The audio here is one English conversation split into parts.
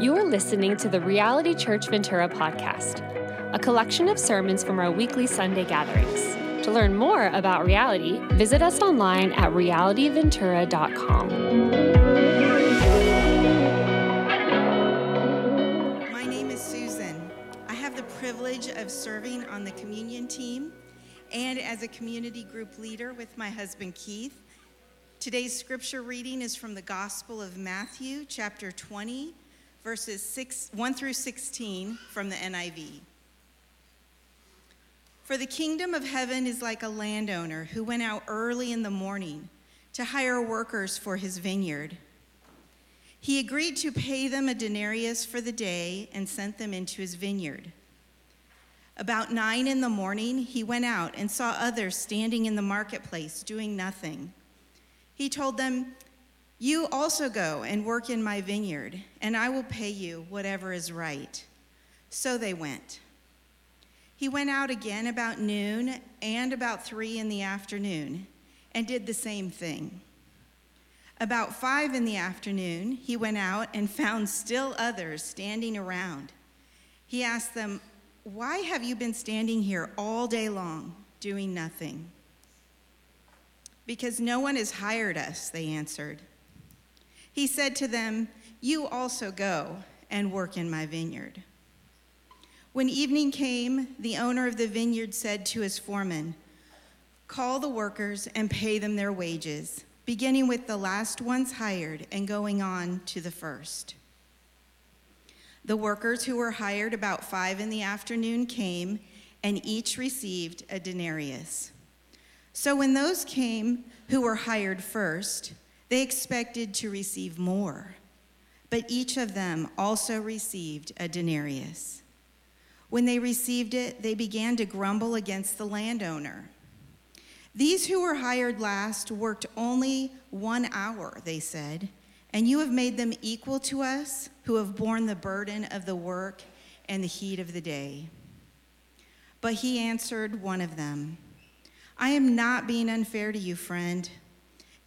You are listening to the Reality Church Ventura podcast, a collection of sermons from our weekly Sunday gatherings. To learn more about reality, visit us online at realityventura.com. My name is Susan. I have the privilege of serving on the communion team and as a community group leader with my husband Keith. Today's scripture reading is from the Gospel of Matthew, chapter 20, verses 6, 1 through 16 from the NIV. For the kingdom of heaven is like a landowner who went out early in the morning to hire workers for his vineyard. He agreed to pay them a denarius for the day and sent them into his vineyard. About nine in the morning, he went out and saw others standing in the marketplace doing nothing. He told them, You also go and work in my vineyard, and I will pay you whatever is right. So they went. He went out again about noon and about three in the afternoon and did the same thing. About five in the afternoon, he went out and found still others standing around. He asked them, Why have you been standing here all day long, doing nothing? Because no one has hired us, they answered. He said to them, You also go and work in my vineyard. When evening came, the owner of the vineyard said to his foreman, Call the workers and pay them their wages, beginning with the last ones hired and going on to the first. The workers who were hired about five in the afternoon came, and each received a denarius. So when those came who were hired first, they expected to receive more, but each of them also received a denarius. When they received it, they began to grumble against the landowner. These who were hired last worked only one hour, they said, and you have made them equal to us who have borne the burden of the work and the heat of the day. But he answered one of them I am not being unfair to you, friend.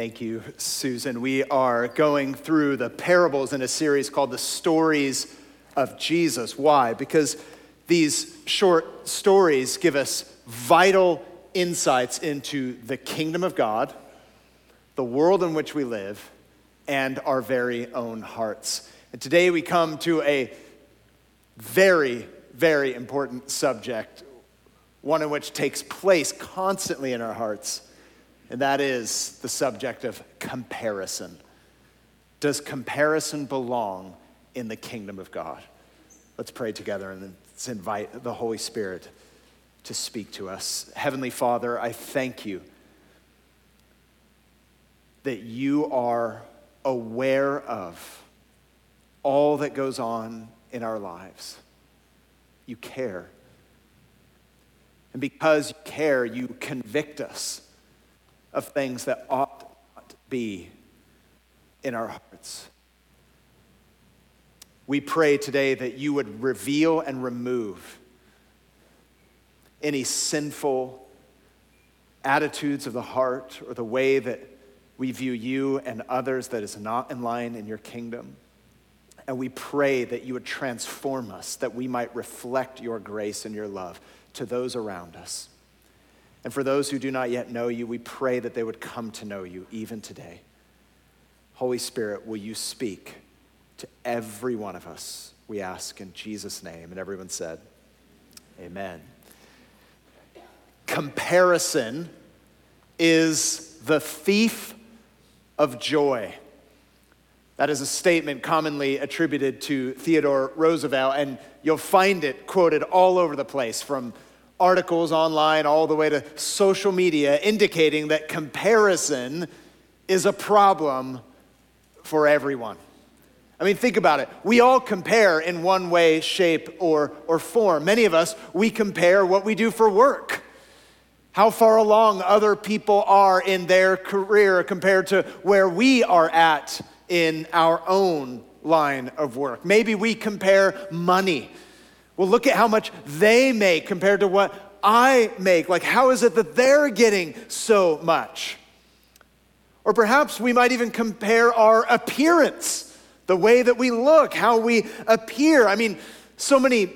Thank you, Susan. We are going through the parables in a series called The Stories of Jesus. Why? Because these short stories give us vital insights into the kingdom of God, the world in which we live, and our very own hearts. And today we come to a very, very important subject, one in which takes place constantly in our hearts, and that is the subject of comparison. Does comparison belong in the kingdom of God? Let's pray together and Let's invite the Holy Spirit to speak to us. Heavenly Father, I thank you that you are aware of all that goes on in our lives. You care. And because you care, you convict us of things that ought not be in our hearts. We pray today that you would reveal and remove any sinful attitudes of the heart or the way that we view you and others that is not in line in your kingdom. And we pray that you would transform us, that we might reflect your grace and your love to those around us. And for those who do not yet know you, we pray that they would come to know you even today. Holy Spirit, will you speak? to every one of us, we ask in Jesus' name. And everyone said, Amen. Comparison is the thief of joy. That is a statement commonly attributed to Theodore Roosevelt, and you'll find it quoted all over the place from articles online all the way to social media indicating that comparison is a problem for everyone. I mean, think about it. We all compare in one way, shape, or, or form. Many of us, we compare what we do for work, how far along other people are in their career compared to where we are at in our own line of work. Maybe we compare money. Well, look at how much they make compared to what I make. Like, how is it that they're getting so much? Or perhaps we might even compare our appearance the way that we look, how we appear. I mean, so many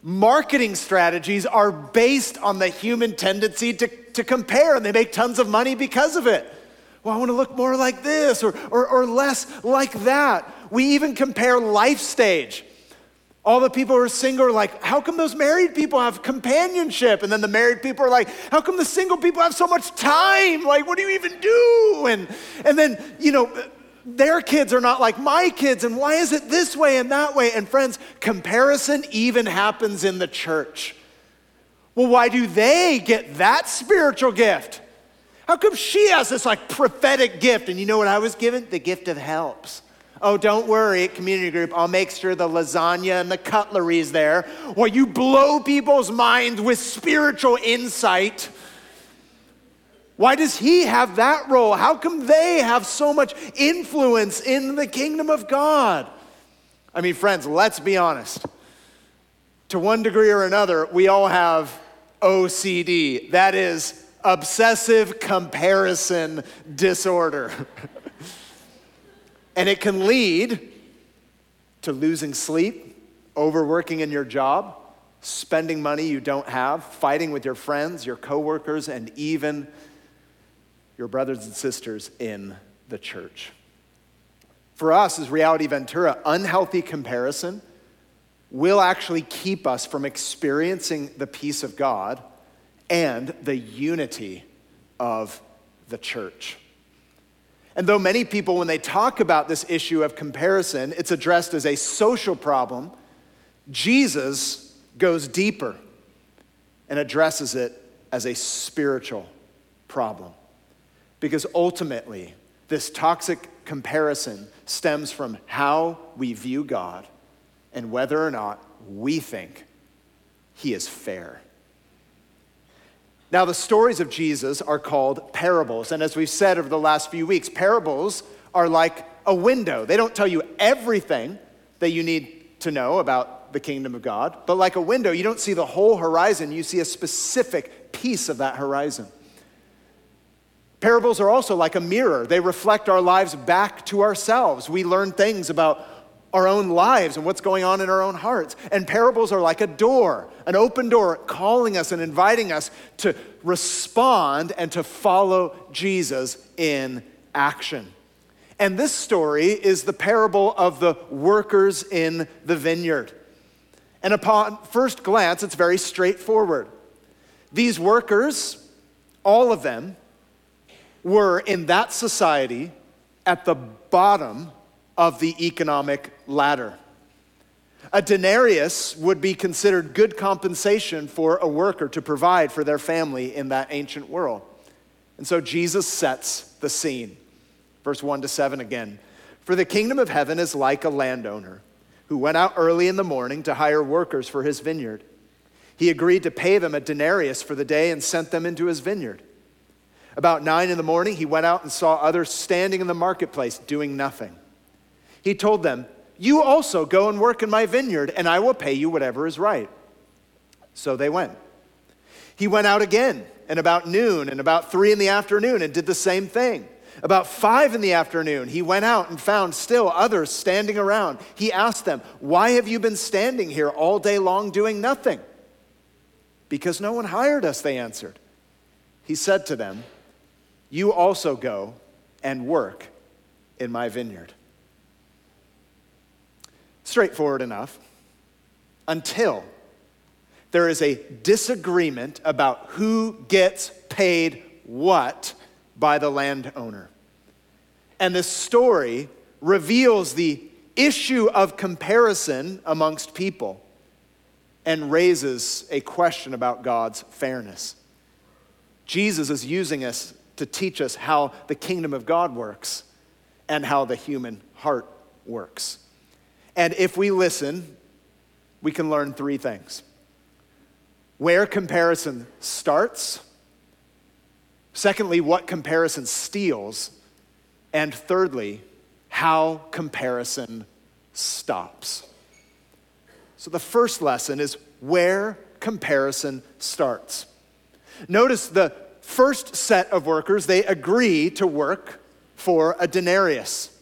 marketing strategies are based on the human tendency to, to compare, and they make tons of money because of it. Well, I want to look more like this or, or, or less like that. We even compare life stage. All the people who are single are like, how come those married people have companionship? And then the married people are like, how come the single people have so much time? Like, what do you even do? And, and then, you know, their kids are not like my kids, and why is it this way and that way? And friends, comparison even happens in the church. Well, why do they get that spiritual gift? How come she has this like prophetic gift? And you know what I was given? The gift of helps. Oh, don't worry community group. I'll make sure the lasagna and the cutlery is there. While you blow people's minds with spiritual insight why does he have that role? How come they have so much influence in the kingdom of God? I mean, friends, let's be honest. To one degree or another, we all have OCD. That is obsessive comparison disorder. and it can lead to losing sleep, overworking in your job, spending money you don't have, fighting with your friends, your coworkers, and even your brothers and sisters in the church. For us as Reality Ventura, unhealthy comparison will actually keep us from experiencing the peace of God and the unity of the church. And though many people, when they talk about this issue of comparison, it's addressed as a social problem, Jesus goes deeper and addresses it as a spiritual problem. Because ultimately, this toxic comparison stems from how we view God and whether or not we think he is fair. Now, the stories of Jesus are called parables. And as we've said over the last few weeks, parables are like a window. They don't tell you everything that you need to know about the kingdom of God, but like a window, you don't see the whole horizon, you see a specific piece of that horizon. Parables are also like a mirror, they reflect our lives back to ourselves. We learn things about our own lives and what's going on in our own hearts. And parables are like a door, an open door, calling us and inviting us to respond and to follow Jesus in action. And this story is the parable of the workers in the vineyard. And upon first glance, it's very straightforward. These workers, all of them, were in that society at the bottom of the economic ladder. A denarius would be considered good compensation for a worker to provide for their family in that ancient world. And so Jesus sets the scene. Verse 1 to 7 again. For the kingdom of heaven is like a landowner who went out early in the morning to hire workers for his vineyard. He agreed to pay them a denarius for the day and sent them into his vineyard. About nine in the morning, he went out and saw others standing in the marketplace doing nothing. He told them, You also go and work in my vineyard, and I will pay you whatever is right. So they went. He went out again, and about noon, and about three in the afternoon, and did the same thing. About five in the afternoon, he went out and found still others standing around. He asked them, Why have you been standing here all day long doing nothing? Because no one hired us, they answered. He said to them, you also go and work in my vineyard. Straightforward enough until there is a disagreement about who gets paid what by the landowner. And this story reveals the issue of comparison amongst people and raises a question about God's fairness. Jesus is using us to teach us how the kingdom of God works and how the human heart works. And if we listen, we can learn three things where comparison starts, secondly, what comparison steals, and thirdly, how comparison stops. So the first lesson is where comparison starts. Notice the first set of workers, they agree to work for a denarius.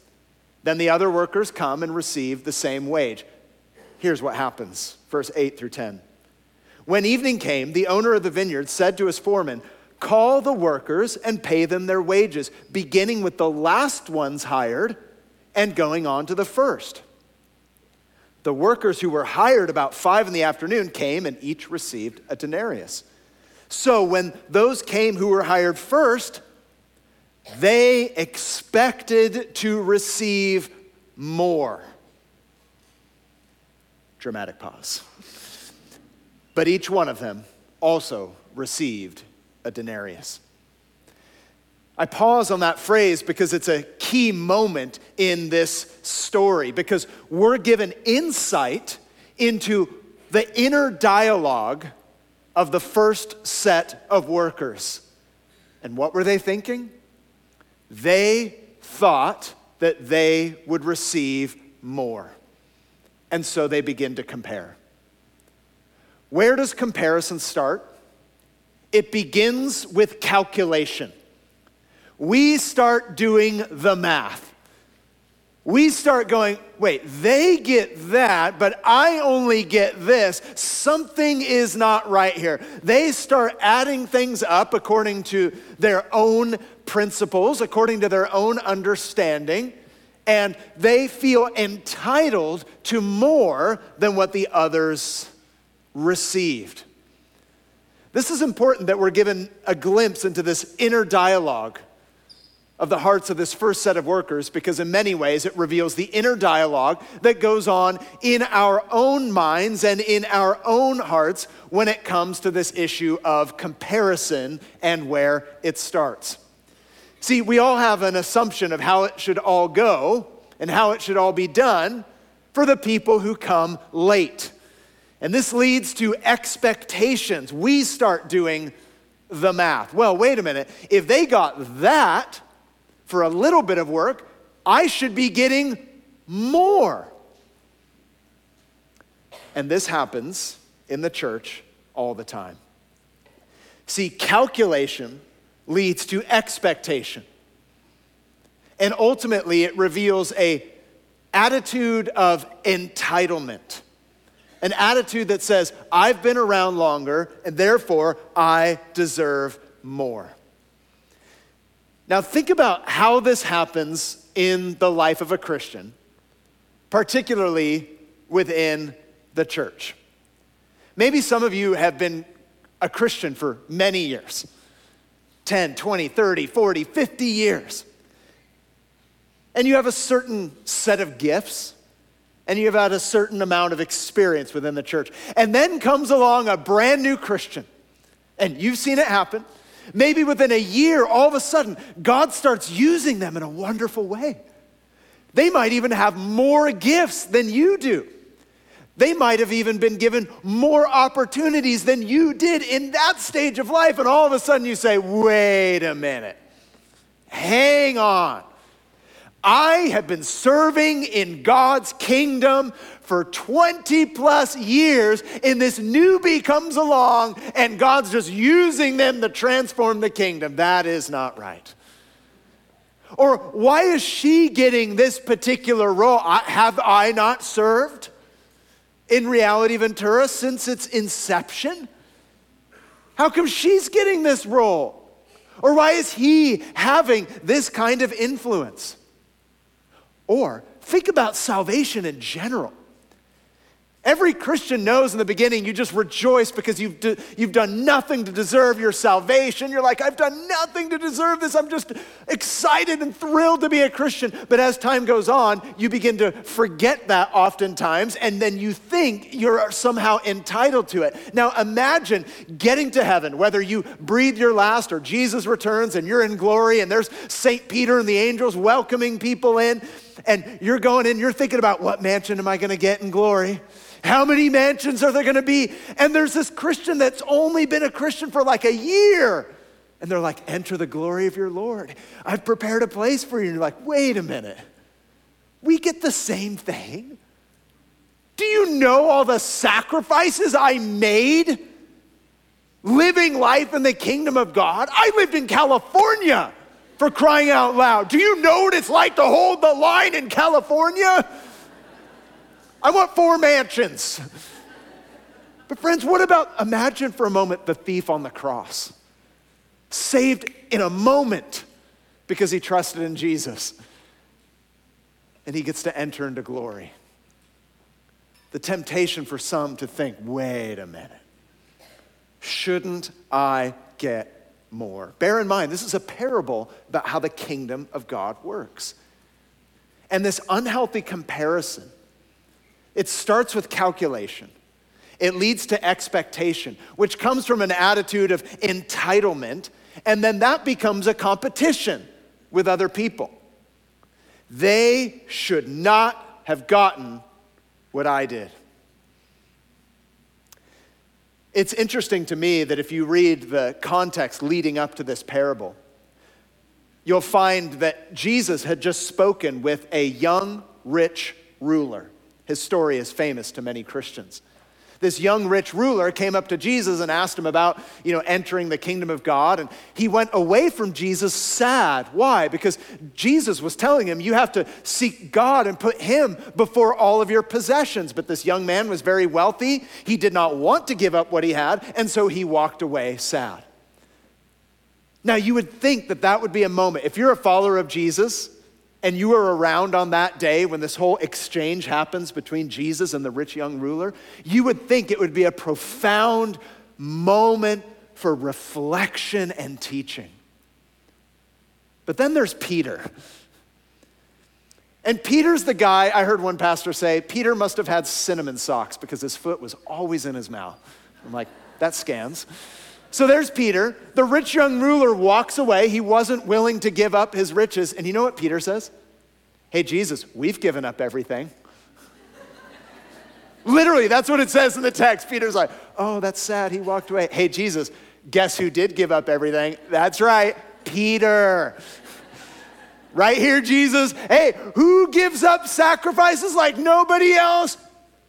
Then the other workers come and receive the same wage. Here's what happens, verse 8 through 10. When evening came, the owner of the vineyard said to his foreman, Call the workers and pay them their wages, beginning with the last ones hired and going on to the first. The workers who were hired about five in the afternoon came and each received a denarius. So when those came who were hired first, they expected to receive more. Dramatic pause. But each one of them also received a denarius. I pause on that phrase because it's a key moment in this story, because we're given insight into the inner dialogue of the first set of workers. And what were they thinking? They thought that they would receive more. And so they begin to compare. Where does comparison start? It begins with calculation we start doing the math. We start going, wait, they get that, but I only get this. Something is not right here. They start adding things up according to their own principles, according to their own understanding, and they feel entitled to more than what the others received. This is important that we're given a glimpse into this inner dialogue of the hearts of this first set of workers because, in many ways, it reveals the inner dialogue that goes on in our own minds and in our own hearts when it comes to this issue of comparison and where it starts. See, we all have an assumption of how it should all go and how it should all be done for the people who come late. And this leads to expectations. We start doing the math. Well, wait a minute. If they got that, for a little bit of work, I should be getting more. And this happens in the church all the time. See, calculation leads to expectation. And ultimately it reveals a attitude of entitlement. An attitude that says, I've been around longer and therefore I deserve more. Now, think about how this happens in the life of a Christian, particularly within the church. Maybe some of you have been a Christian for many years 10, 20, 30, 40, 50 years. And you have a certain set of gifts, and you have had a certain amount of experience within the church. And then comes along a brand new Christian, and you've seen it happen. Maybe within a year, all of a sudden, God starts using them in a wonderful way. They might even have more gifts than you do. They might have even been given more opportunities than you did in that stage of life. And all of a sudden, you say, wait a minute, hang on. I have been serving in God's kingdom for 20 plus years, and this newbie comes along, and God's just using them to transform the kingdom. That is not right. Or why is she getting this particular role? have I not served in Reality Ventura since its inception? How come she's getting this role? Or why is he having this kind of influence? Or think about salvation in general. Every Christian knows in the beginning you just rejoice because you've, do, you've done nothing to deserve your salvation. You're like, I've done nothing to deserve this. I'm just excited and thrilled to be a Christian. But as time goes on, you begin to forget that oftentimes, and then you think you're somehow entitled to it. Now imagine getting to heaven, whether you breathe your last or Jesus returns and you're in glory, and there's St. Peter and the angels welcoming people in and you're going in, you're thinking about what mansion am I going to get in glory? How many mansions are there going to be? And there's this Christian that's only been a Christian for like a year. And they're like, enter the glory of your Lord. I've prepared a place for you. And you're like, wait a minute. We get the same thing. Do you know all the sacrifices I made living life in the kingdom of God? I lived in California for crying out loud. Do you know what it's like to hold the line in California? I want four mansions. But, friends, what about imagine for a moment the thief on the cross, saved in a moment because he trusted in Jesus, and he gets to enter into glory. The temptation for some to think, wait a minute, shouldn't I get more? Bear in mind, this is a parable about how the kingdom of God works. And this unhealthy comparison it starts with calculation. It leads to expectation, which comes from an attitude of entitlement, and then that becomes a competition with other people. They should not have gotten what I did. It's interesting to me that if you read the context leading up to this parable, you'll find that Jesus had just spoken with a young, rich ruler. His story is famous to many Christians. This young rich ruler came up to Jesus and asked him about, you know, entering the kingdom of God and he went away from Jesus sad. Why? Because Jesus was telling him you have to seek God and put him before all of your possessions. But this young man was very wealthy. He did not want to give up what he had, and so he walked away sad. Now, you would think that that would be a moment. If you're a follower of Jesus, and you were around on that day when this whole exchange happens between Jesus and the rich young ruler, you would think it would be a profound moment for reflection and teaching. But then there's Peter. And Peter's the guy, I heard one pastor say, Peter must have had cinnamon socks because his foot was always in his mouth. I'm like, that scans. So there's Peter. The rich young ruler walks away. He wasn't willing to give up his riches. And you know what Peter says? Hey, Jesus, we've given up everything. Literally, that's what it says in the text. Peter's like, oh, that's sad. He walked away. Hey, Jesus, guess who did give up everything? That's right, Peter. right here, Jesus. Hey, who gives up sacrifices like nobody else?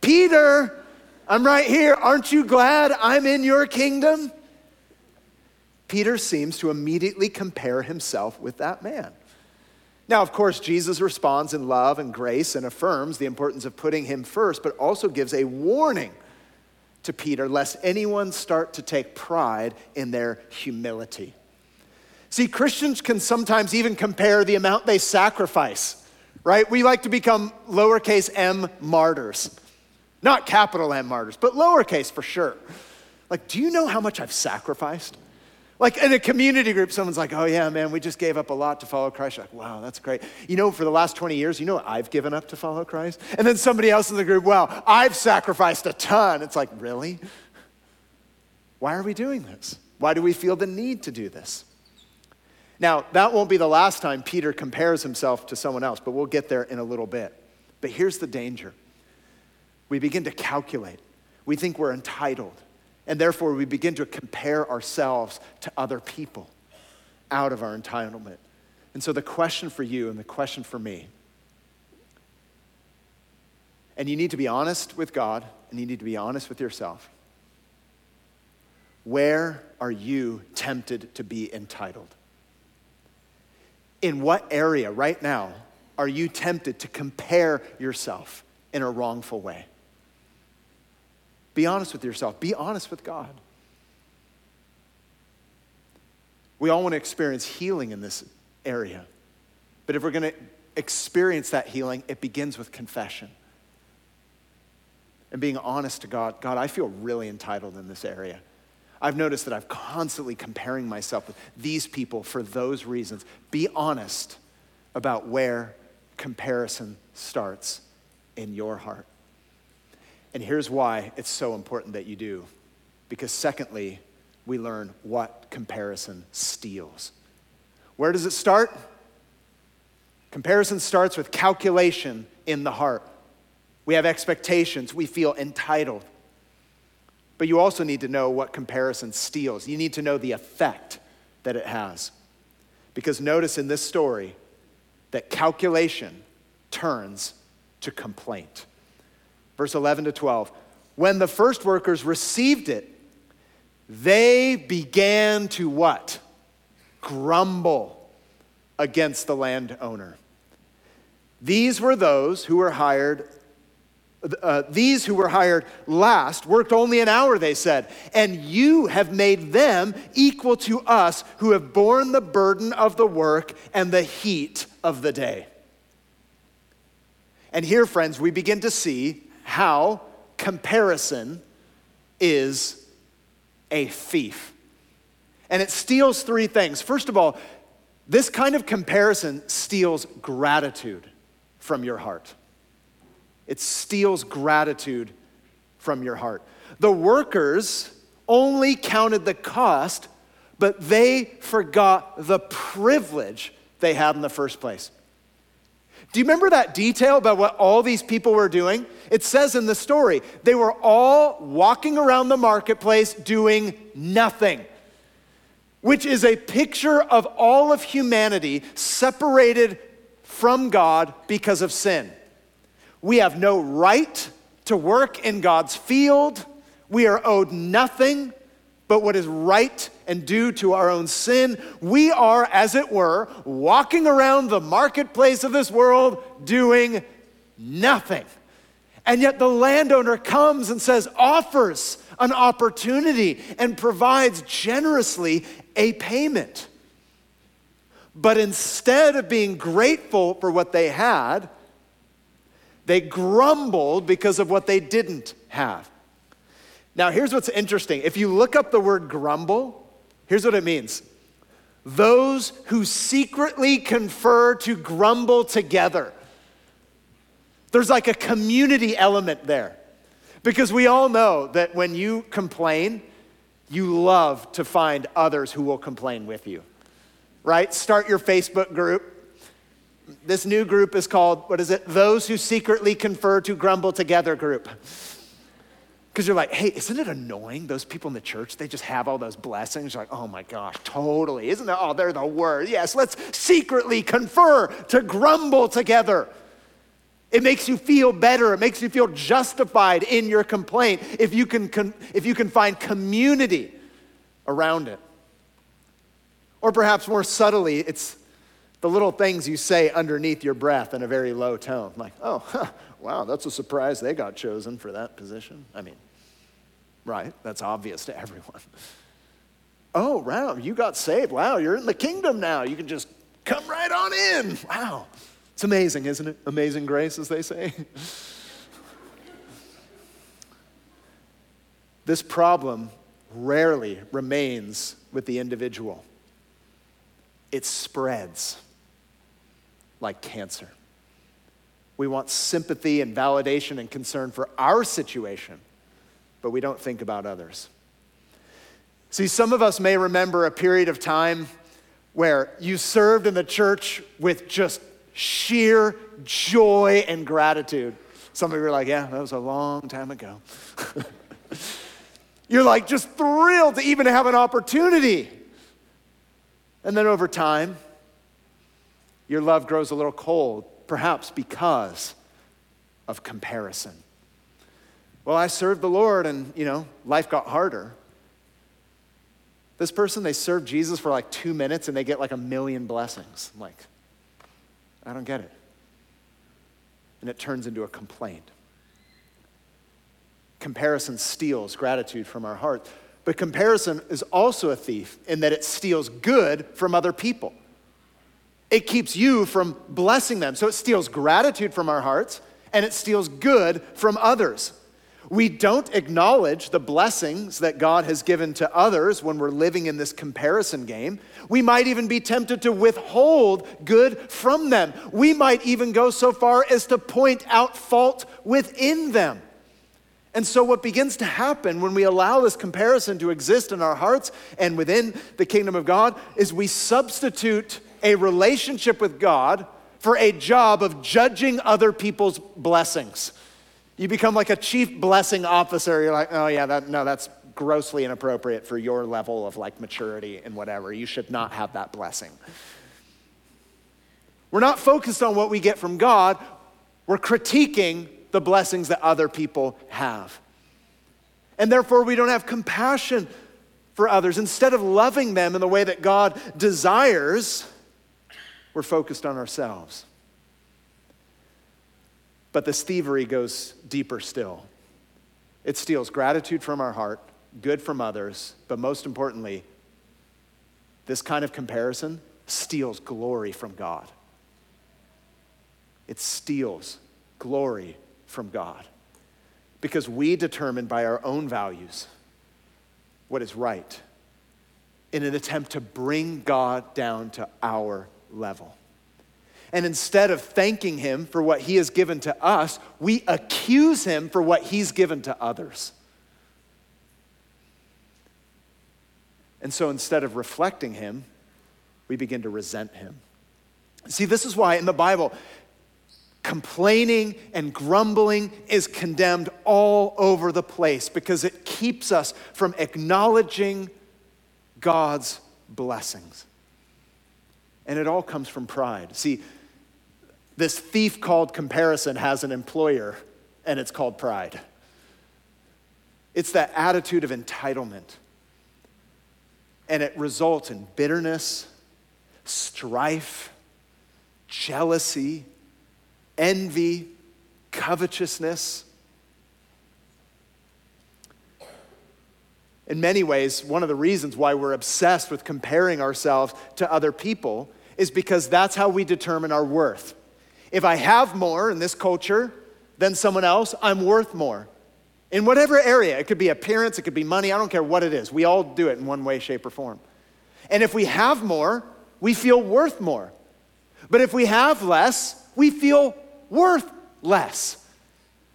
Peter. I'm right here. Aren't you glad I'm in your kingdom? Peter seems to immediately compare himself with that man. Now, of course, Jesus responds in love and grace and affirms the importance of putting him first, but also gives a warning to Peter lest anyone start to take pride in their humility. See, Christians can sometimes even compare the amount they sacrifice, right? We like to become lowercase m martyrs. Not capital M martyrs, but lowercase for sure. Like, do you know how much I've sacrificed? Like in a community group, someone's like, oh yeah, man, we just gave up a lot to follow Christ. You're like, wow, that's great. You know, for the last 20 years, you know I've given up to follow Christ? And then somebody else in the group, wow, I've sacrificed a ton. It's like, really? Why are we doing this? Why do we feel the need to do this? Now, that won't be the last time Peter compares himself to someone else, but we'll get there in a little bit. But here's the danger we begin to calculate, we think we're entitled. And therefore, we begin to compare ourselves to other people out of our entitlement. And so, the question for you and the question for me, and you need to be honest with God and you need to be honest with yourself. Where are you tempted to be entitled? In what area right now are you tempted to compare yourself in a wrongful way? Be honest with yourself, be honest with God. We all want to experience healing in this area. But if we're going to experience that healing, it begins with confession and being honest to God. God, I feel really entitled in this area. I've noticed that I'm constantly comparing myself with these people for those reasons. Be honest about where comparison starts in your heart. And here's why it's so important that you do. Because, secondly, we learn what comparison steals. Where does it start? Comparison starts with calculation in the heart. We have expectations, we feel entitled. But you also need to know what comparison steals. You need to know the effect that it has. Because notice in this story that calculation turns to complaint. Verse 11 to 12. When the first workers received it, they began to what? Grumble against the landowner. These were those who were hired uh, these who were hired last worked only an hour, they said, and you have made them equal to us who have borne the burden of the work and the heat of the day. And here, friends, we begin to see how comparison is a thief. And it steals three things. First of all, this kind of comparison steals gratitude from your heart. It steals gratitude from your heart. The workers only counted the cost, but they forgot the privilege they had in the first place. Do you remember that detail about what all these people were doing? It says in the story, they were all walking around the marketplace doing nothing, which is a picture of all of humanity separated from God because of sin. We have no right to work in God's field. We are owed nothing but what is right and due to our own sin. We are, as it were, walking around the marketplace of this world doing nothing. And yet the landowner comes and says, offers an opportunity and provides generously a payment. But instead of being grateful for what they had, they grumbled because of what they didn't have. Now, here's what's interesting. If you look up the word grumble, here's what it means those who secretly confer to grumble together. There's like a community element there. Because we all know that when you complain, you love to find others who will complain with you, right? Start your Facebook group this new group is called, what is it? Those who secretly confer to grumble together group. Because you're like, hey, isn't it annoying? Those people in the church, they just have all those blessings. You're like, oh my gosh, totally. Isn't that? Oh, they're the word. Yes, let's secretly confer to grumble together. It makes you feel better. It makes you feel justified in your complaint if you can, if you can find community around it. Or perhaps more subtly, it's the little things you say underneath your breath in a very low tone, like, oh, huh, wow, that's a surprise they got chosen for that position. I mean, right, that's obvious to everyone. Oh, wow, you got saved. Wow, you're in the kingdom now. You can just come right on in. Wow. It's amazing, isn't it? Amazing grace, as they say. this problem rarely remains with the individual, it spreads like cancer. We want sympathy and validation and concern for our situation, but we don't think about others. See, some of us may remember a period of time where you served in the church with just sheer joy and gratitude. Some of you are like, yeah, that was a long time ago. You're like just thrilled to even have an opportunity. And then over time, your love grows a little cold, perhaps because of comparison. Well, I served the Lord and, you know, life got harder. This person, they serve Jesus for like two minutes and they get like a million blessings. I'm like, I don't get it. And it turns into a complaint. Comparison steals gratitude from our heart. But comparison is also a thief in that it steals good from other people it keeps you from blessing them. So it steals gratitude from our hearts and it steals good from others. We don't acknowledge the blessings that God has given to others when we're living in this comparison game. We might even be tempted to withhold good from them. We might even go so far as to point out fault within them. And so, what begins to happen when we allow this comparison to exist in our hearts and within the kingdom of God is we substitute a relationship with God for a job of judging other people's blessings. You become like a chief blessing officer. You're like, oh, yeah, that, no, that's grossly inappropriate for your level of like maturity and whatever. You should not have that blessing. We're not focused on what we get from God, we're critiquing the blessings that other people have. And therefore, we don't have compassion for others. Instead of loving them in the way that God desires, we're focused on ourselves. But this thievery goes deeper still. It steals gratitude from our heart, good from others, but most importantly, this kind of comparison steals glory from God. It steals glory from God because we determine by our own values what is right in an attempt to bring God down to our level. And instead of thanking Him for what He has given to us, we accuse Him for what He's given to others. And so instead of reflecting Him, we begin to resent Him. See, this is why in the Bible, complaining and grumbling is condemned all over the place because it keeps us from acknowledging God's blessings. And it all comes from pride. See, this thief called comparison has an employer, and it's called pride. It's that attitude of entitlement. And it results in bitterness, strife, jealousy, envy, covetousness. In many ways, one of the reasons why we're obsessed with comparing ourselves to other people is because that's how we determine our worth. If I have more in this culture than someone else, I'm worth more. In whatever area, it could be appearance, it could be money, I don't care what it is. We all do it in one way, shape, or form. And if we have more, we feel worth more. But if we have less, we feel worth less.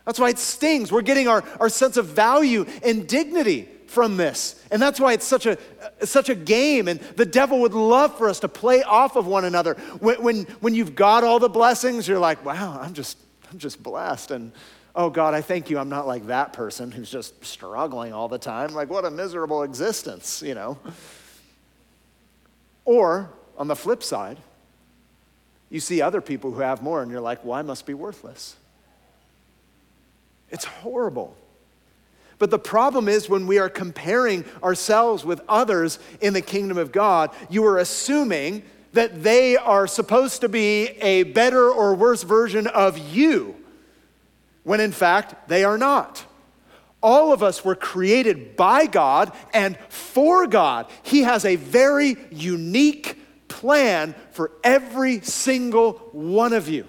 That's why it stings. We're getting our, our sense of value and dignity from this. And that's why it's such a, such a game. And the devil would love for us to play off of one another. When, when, when you've got all the blessings, you're like, wow, I'm just, I'm just blessed. And oh God, I thank you. I'm not like that person who's just struggling all the time. Like, what a miserable existence, you know? Or on the flip side, you see other people who have more, and you're like, well, I must be worthless. It's horrible. But the problem is when we are comparing ourselves with others in the kingdom of God, you are assuming that they are supposed to be a better or worse version of you, when in fact they are not. All of us were created by God and for God. He has a very unique plan for every single one of you.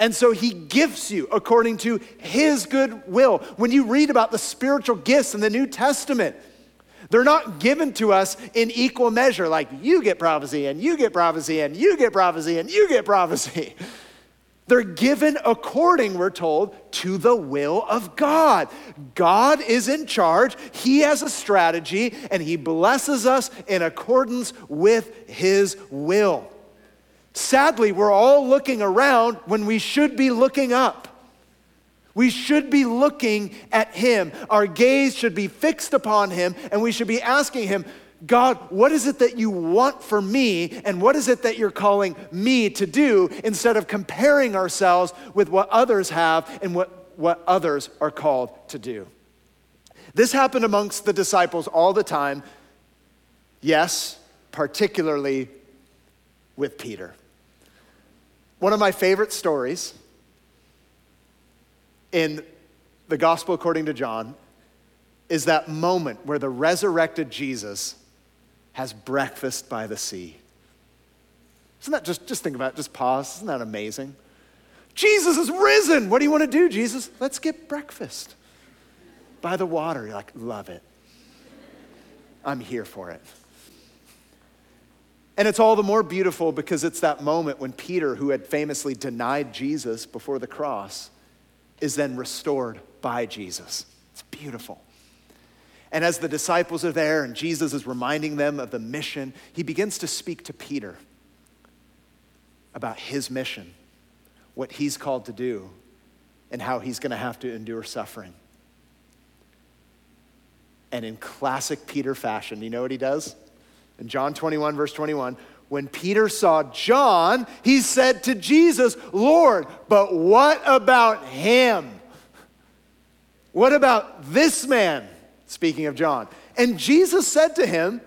And so he gifts you according to his good will. When you read about the spiritual gifts in the New Testament, they're not given to us in equal measure, like you get prophecy and you get prophecy and you get prophecy and you get prophecy. They're given according, we're told, to the will of God. God is in charge, He has a strategy, and He blesses us in accordance with His will. Sadly, we're all looking around when we should be looking up. We should be looking at Him. Our gaze should be fixed upon Him, and we should be asking Him, God, what is it that you want for me, and what is it that you're calling me to do, instead of comparing ourselves with what others have and what, what others are called to do? This happened amongst the disciples all the time. Yes, particularly with Peter. One of my favorite stories in the Gospel according to John is that moment where the resurrected Jesus has breakfast by the sea. Isn't that just, just think about it, just pause. Isn't that amazing? Jesus is risen. What do you want to do, Jesus? Let's get breakfast by the water. You're like, love it. I'm here for it. And it's all the more beautiful because it's that moment when Peter, who had famously denied Jesus before the cross, is then restored by Jesus. It's beautiful. And as the disciples are there and Jesus is reminding them of the mission, he begins to speak to Peter. about his mission, what he's called to do, and how he's going to have to endure suffering. And in classic Peter fashion, you know what he does? In John 21, verse 21, when Peter saw John, he said to Jesus, Lord, but what about him? What about this man? Speaking of John. And Jesus said to him,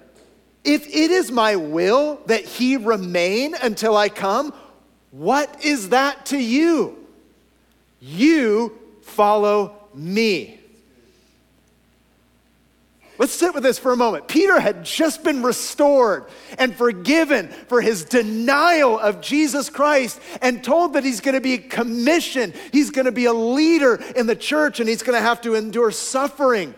If it is my will that he remain until I come, what is that to you? You follow me. Let's sit with this for a moment. Peter had just been restored and forgiven for his denial of Jesus Christ and told that he's going to be commissioned. He's going to be a leader in the church and he's going to have to endure suffering.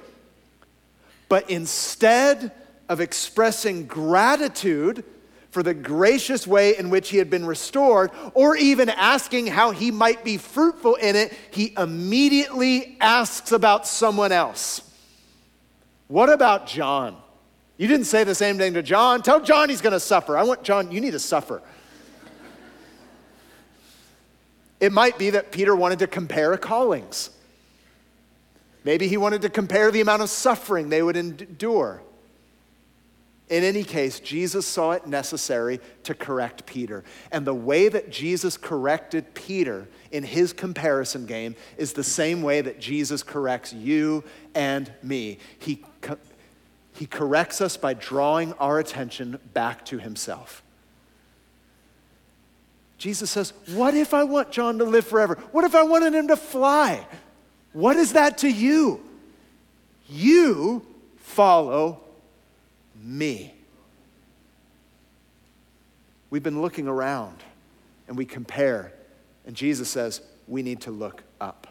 But instead of expressing gratitude for the gracious way in which he had been restored, or even asking how he might be fruitful in it, he immediately asks about someone else. What about John? You didn't say the same thing to John. Tell John he's going to suffer. I want John, you need to suffer. It might be that Peter wanted to compare callings. Maybe he wanted to compare the amount of suffering they would endure. In any case, Jesus saw it necessary to correct Peter. And the way that Jesus corrected Peter in his comparison game is the same way that Jesus corrects you and me. He, he corrects us by drawing our attention back to himself. Jesus says, What if I want John to live forever? What if I wanted him to fly? What is that to you? You follow me. We've been looking around and we compare, and Jesus says we need to look up.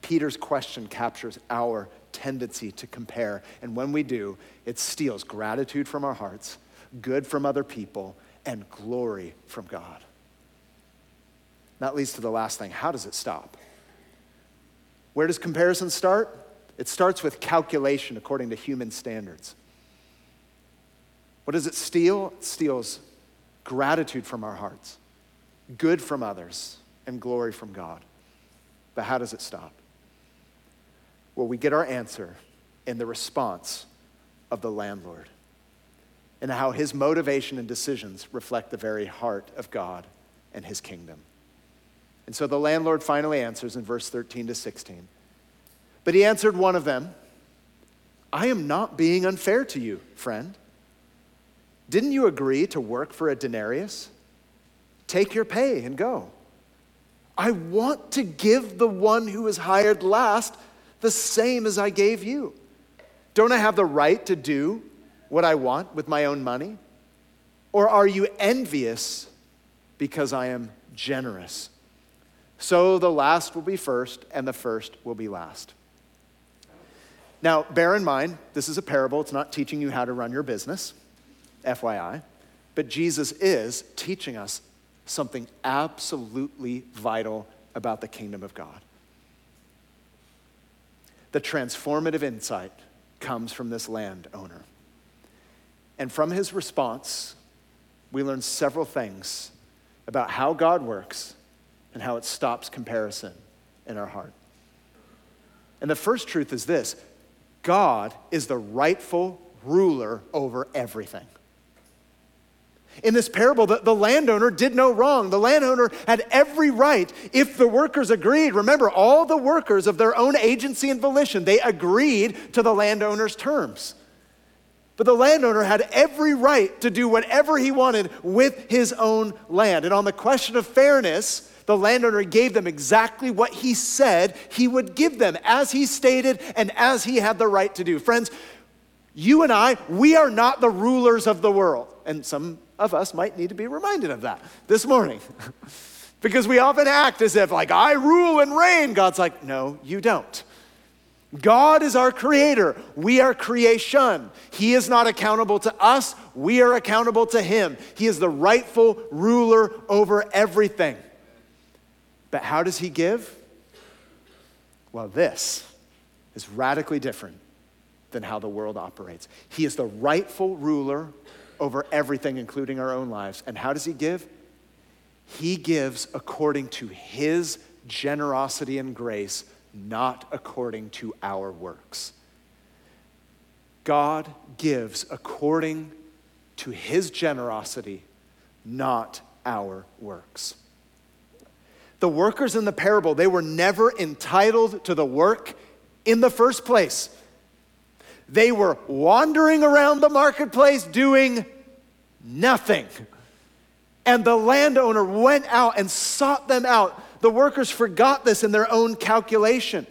Peter's question captures our tendency to compare, and when we do, it steals gratitude from our hearts, good from other people, and glory from God. That leads to the last thing how does it stop? Where does comparison start? It starts with calculation according to human standards. What does it steal? It steals gratitude from our hearts, good from others, and glory from God. But how does it stop? Well, we get our answer in the response of the landlord and how his motivation and decisions reflect the very heart of God and his kingdom. And so the landlord finally answers in verse 13 to 16. But he answered one of them I am not being unfair to you, friend. Didn't you agree to work for a denarius? Take your pay and go. I want to give the one who was hired last the same as I gave you. Don't I have the right to do what I want with my own money? Or are you envious because I am generous? So the last will be first, and the first will be last. Now, bear in mind, this is a parable. It's not teaching you how to run your business. FYI. But Jesus is teaching us something absolutely vital about the kingdom of God. The transformative insight comes from this landowner. And from his response, we learn several things about how God works and how it stops comparison in our heart. And the first truth is this God is the rightful ruler over everything. In this parable, the, the, landowner did no wrong. The landowner had every right if the workers agreed. Remember, all the workers of their own agency and volition, they agreed to the landowner's terms. But the landowner had every right to do whatever he wanted with his own land. And on the question of fairness, the landowner gave them exactly what he said he would give them, as he stated and as he had the right to do. Friends, you and I, we are not the rulers of the world. And some of us might need to be reminded of that this morning. because we often act as if, like, I rule and reign. God's like, no, you don't. God is our creator. We are creation. He is not accountable to us. We are accountable to Him. He is the rightful ruler over everything. But how does He give? Well, this is radically different than how the world operates. He is the rightful ruler over everything, including our own lives. And how does He give? He gives according to his generosity and grace, not according to our works. God gives according to his generosity, not our works. The workers in the parable, they were never entitled to the work in the first place. They were wandering around the marketplace doing nothing. And the landowner went out and sought them out. The workers forgot this in their own calculation.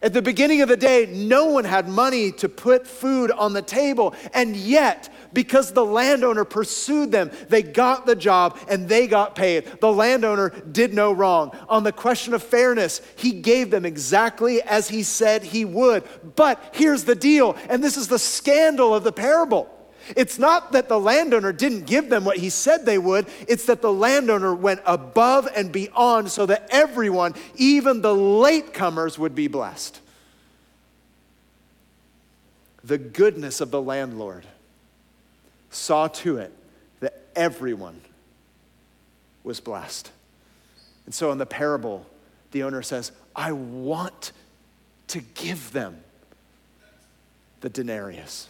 At the beginning of the day, no one had money to put food on the table. And yet, because the landowner pursued them, they got the job and they got paid. The landowner did no wrong. On the question of fairness, he gave them exactly as he said he would. But here's the deal, and this is the scandal of the parable. It's not that the landowner didn't give them what he said they would, it's that the landowner went above and beyond so that everyone, even the latecomers, would be blessed. The goodness of the landlord saw to it that everyone was blessed. And so in the parable, the owner says, I want to give them the denarius.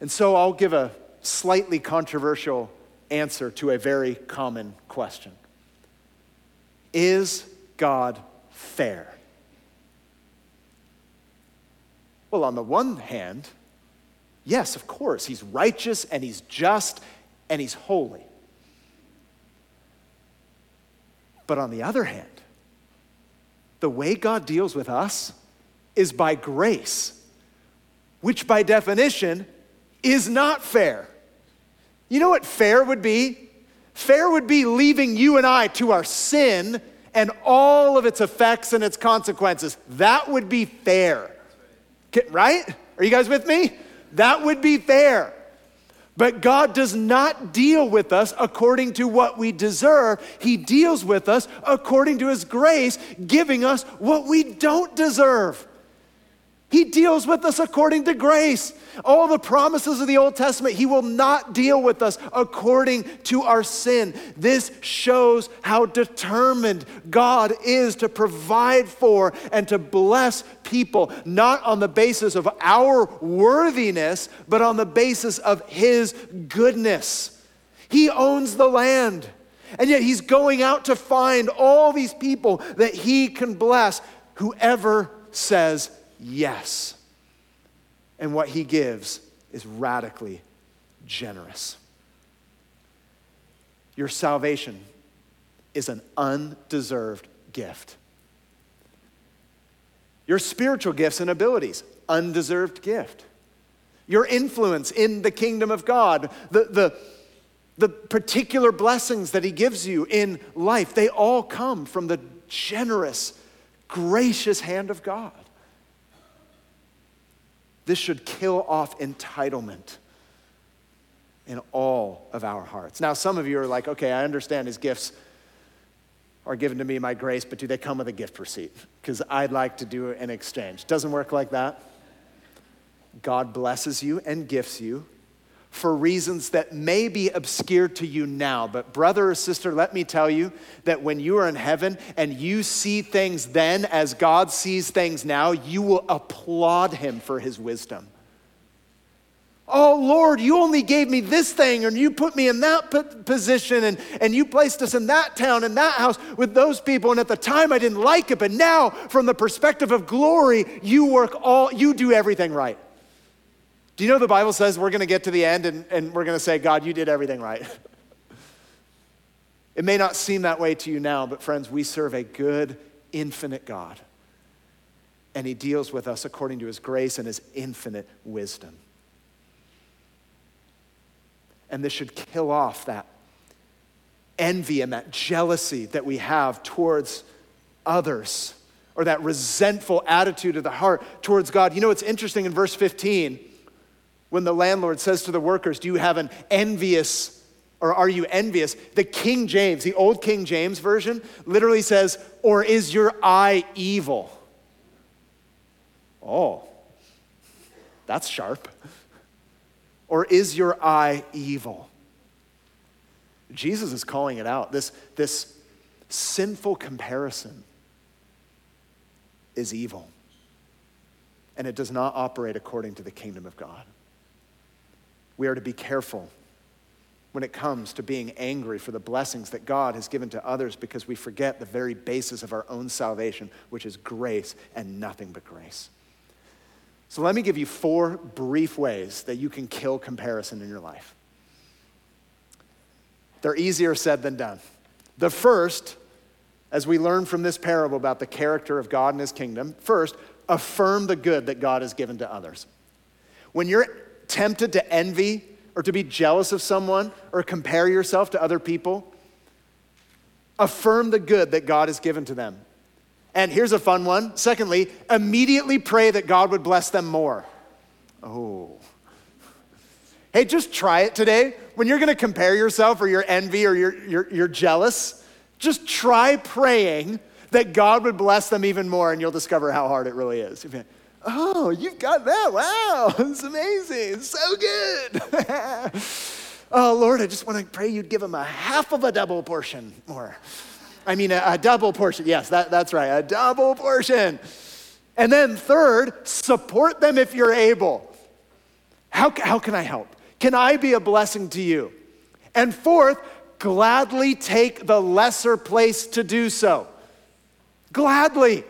And so I'll give a slightly controversial answer to a very common question Is God fair? Well, on the one hand, yes, of course, he's righteous and he's just and he's holy. But on the other hand, the way God deals with us is by grace, which by definition is not fair. You know what fair would be? Fair would be leaving you and I to our sin and all of its effects and its consequences. That would be fair. Right? Are you guys with me? That would be fair. But God does not deal with us according to what we deserve. He deals with us according to His grace, giving us what we don't deserve. He deals with us according to grace. All the promises of the Old Testament, He will not deal with us according to our sin. This shows how determined God is to provide for and to bless people, not on the basis of our worthiness, but on the basis of His goodness. He owns the land. And yet he's going out to find all these people that he can bless, whoever says yes. And what he gives is radically generous. Your salvation is an undeserved gift. Your spiritual gifts and abilities, undeserved gift. Your influence in the kingdom of God, the, the, the particular blessings that He gives you in life, they all come from the generous, gracious hand of God. This should kill off entitlement in all of our hearts. Now, some of you are like, okay, I understand his gifts are given to me by grace, but do they come with a gift receipt? Because I'd like to do an exchange. Doesn't work like that. God blesses you and gifts you for reasons that may be obscure to you now. But, brother or sister, let me tell you that when you are in heaven and you see things then as God sees things now, you will applaud him for his wisdom. Oh Lord, you only gave me this thing, and you put me in that position, and, and you placed us in that town, in that house with those people. And at the time I didn't like it, but now, from the perspective of glory, you work all, you do everything right. Do you know the Bible says we're going to get to the end and, and we're going to say, God, you did everything right? it may not seem that way to you now, but friends, we serve a good, infinite God. And He deals with us according to His grace and His infinite wisdom. And this should kill off that envy and that jealousy that we have towards others or that resentful attitude of the heart towards God. You know, it's interesting in verse 15 when the landlord says to the workers, Do you have an envious or are you envious? The King James, the old King James version, literally says, Or is your eye evil? Oh, that's sharp. Or is your eye evil? Jesus is calling it out. This, this sinful comparison is evil, and it does not operate according to the kingdom of God. We are to be careful when it comes to being angry for the blessings that God has given to others because we forget the very basis of our own salvation, which is grace and nothing but grace. So, let me give you four brief ways that you can kill comparison in your life. They're easier said than done. The first, as we learn from this parable about the character of God and his kingdom, first, affirm the good that God has given to others. When you're tempted to envy or to be jealous of someone or compare yourself to other people, affirm the good that God has given to them. And here's a fun one. Secondly, immediately pray that God would bless them more. Oh. Hey, just try it today. When you're gonna compare yourself or you're envy or you're, you're, you're jealous, just try praying that God would bless them even more, and you'll discover how hard it really is. Oh, you've got that. Wow, it's amazing. It's so good. oh, Lord, I just want to pray you'd give them a half of a double portion more. I mean, a, a double portion. Yes, that, that's right, a double portion. And then, third, support them if you're able. How, how can I help? Can I be a blessing to you? And fourth, gladly take the lesser place to do so. Gladly.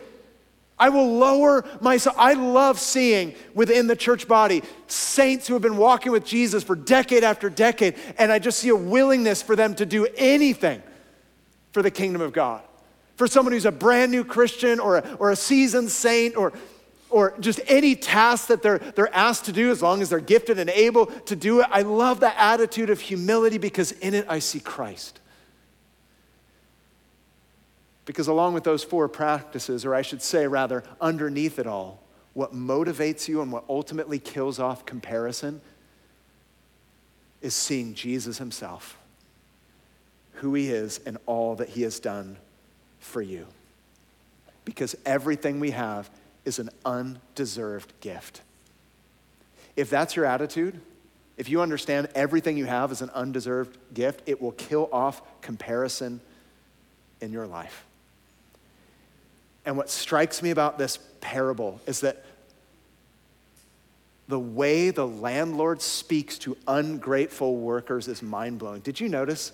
I will lower myself. I love seeing within the church body saints who have been walking with Jesus for decade after decade, and I just see a willingness for them to do anything for the kingdom of God. For someone who's a brand new Christian or a, or a seasoned saint or, or just any task that they're, they're asked to do, as long as they're gifted and able to do it, I love that attitude of humility because in it I see Christ. Because along with those four practices, or I should say rather, underneath it all, what motivates you and what ultimately kills off comparison is seeing Jesus himself, who he is, and all that he has done for you. Because everything we have is an undeserved gift. If that's your attitude, if you understand everything you have is an undeserved gift, it will kill off comparison in your life. And what strikes me about this parable is that the way the landlord speaks to ungrateful workers is mind blowing. Did you notice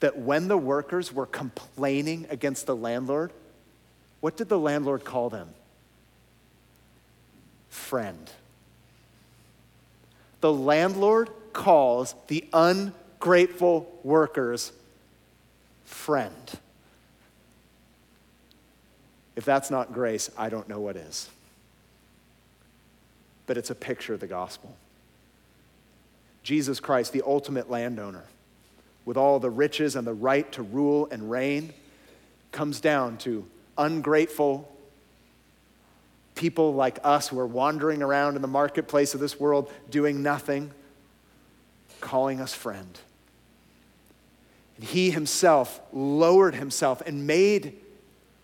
that when the workers were complaining against the landlord, what did the landlord call them? Friend. The landlord calls the ungrateful workers friend. If that's not grace, I don't know what is. But it's a picture of the gospel. Jesus Christ, the ultimate landowner, with all the riches and the right to rule and reign, comes down to ungrateful people like us who are wandering around in the marketplace of this world doing nothing, calling us friend. And he himself lowered himself and made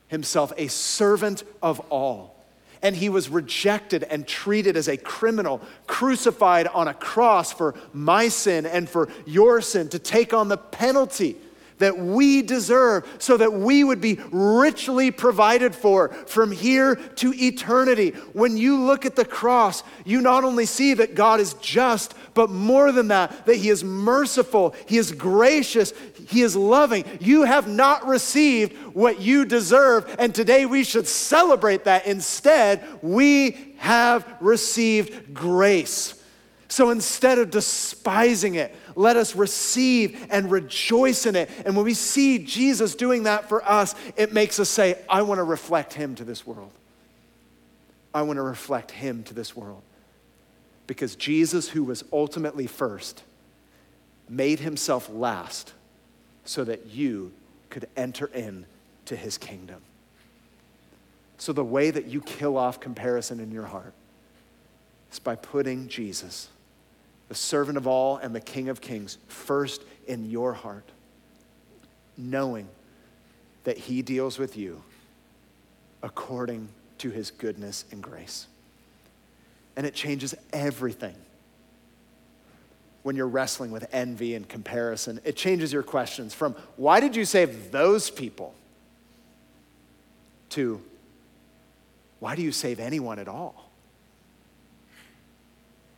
himself a servant of all. And he was rejected and treated as a criminal, crucified on a cross for my sin and for your sin to take on the penalty that we deserve so that we would be richly provided for from here to eternity. When you look at the cross, you not only see that God is just, but more than that, that He is merciful, He is gracious, He is loving. You have not received what you deserve, and today we should celebrate that. Instead, we have received grace. So instead of despising it, let us receive and rejoice in it. And when we see Jesus doing that for us, it makes us say, I want to reflect him to this world. I want to reflect him to this world. Because Jesus, who was ultimately first, made himself last so that you could enter in to his kingdom. So the way that you kill off comparison in your heart is by putting Jesus the servant of all and the King of kings, first in your heart, knowing that he deals with you according to his goodness and grace. And it changes everything. When you're wrestling with envy and comparison. It changes your questions from, why did you save those people? to, why do you save anyone at all?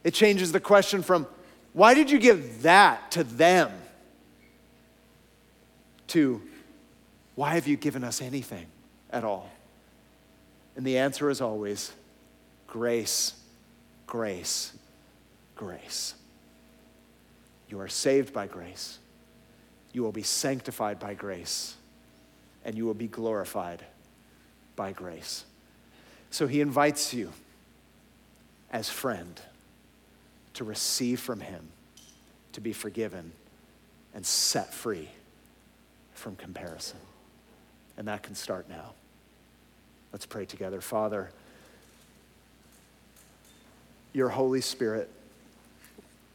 It changes the question from, why did you give that to them? to, why have you given us anything at all? And the answer is always grace, grace, grace. You are saved by grace. You will be sanctified by grace. And you will be glorified by grace. So he invites you as friend to receive from him, to be forgiven and set free from comparison. And that can start now. Let's pray together. Father, your Holy Spirit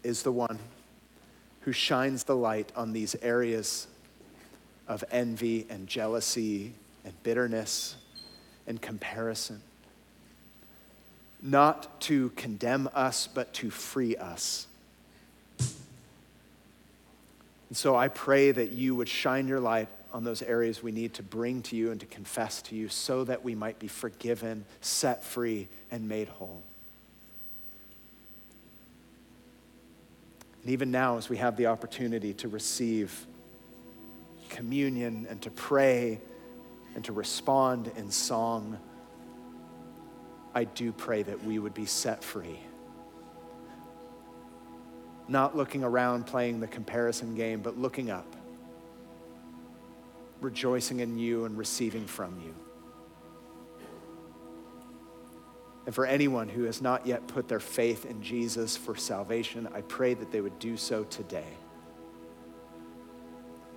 is the one who shines the light on these areas of envy and jealousy and bitterness and comparison. Not to condemn us, but to free us. And so I pray that you would shine your light on those areas we need to bring to you and to confess to you so that we might be forgiven, set free, and made whole. And even now, as we have the opportunity to receive communion and to pray and to respond in song, I do pray that we would be set free. Not looking around playing the comparison game, but looking up, rejoicing in you and receiving from you. And for anyone who has not yet put their faith in Jesus for salvation, I pray that they would do so today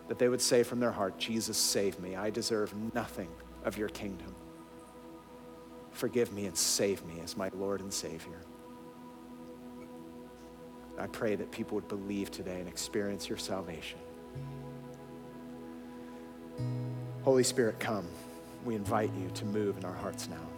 that they would say from their heart, Jesus, save me. I deserve nothing of your kingdom. Forgive me and save me as my Lord and Savior. I pray that people would believe today and experience your salvation. Holy Spirit, come. We invite you to move in our hearts now.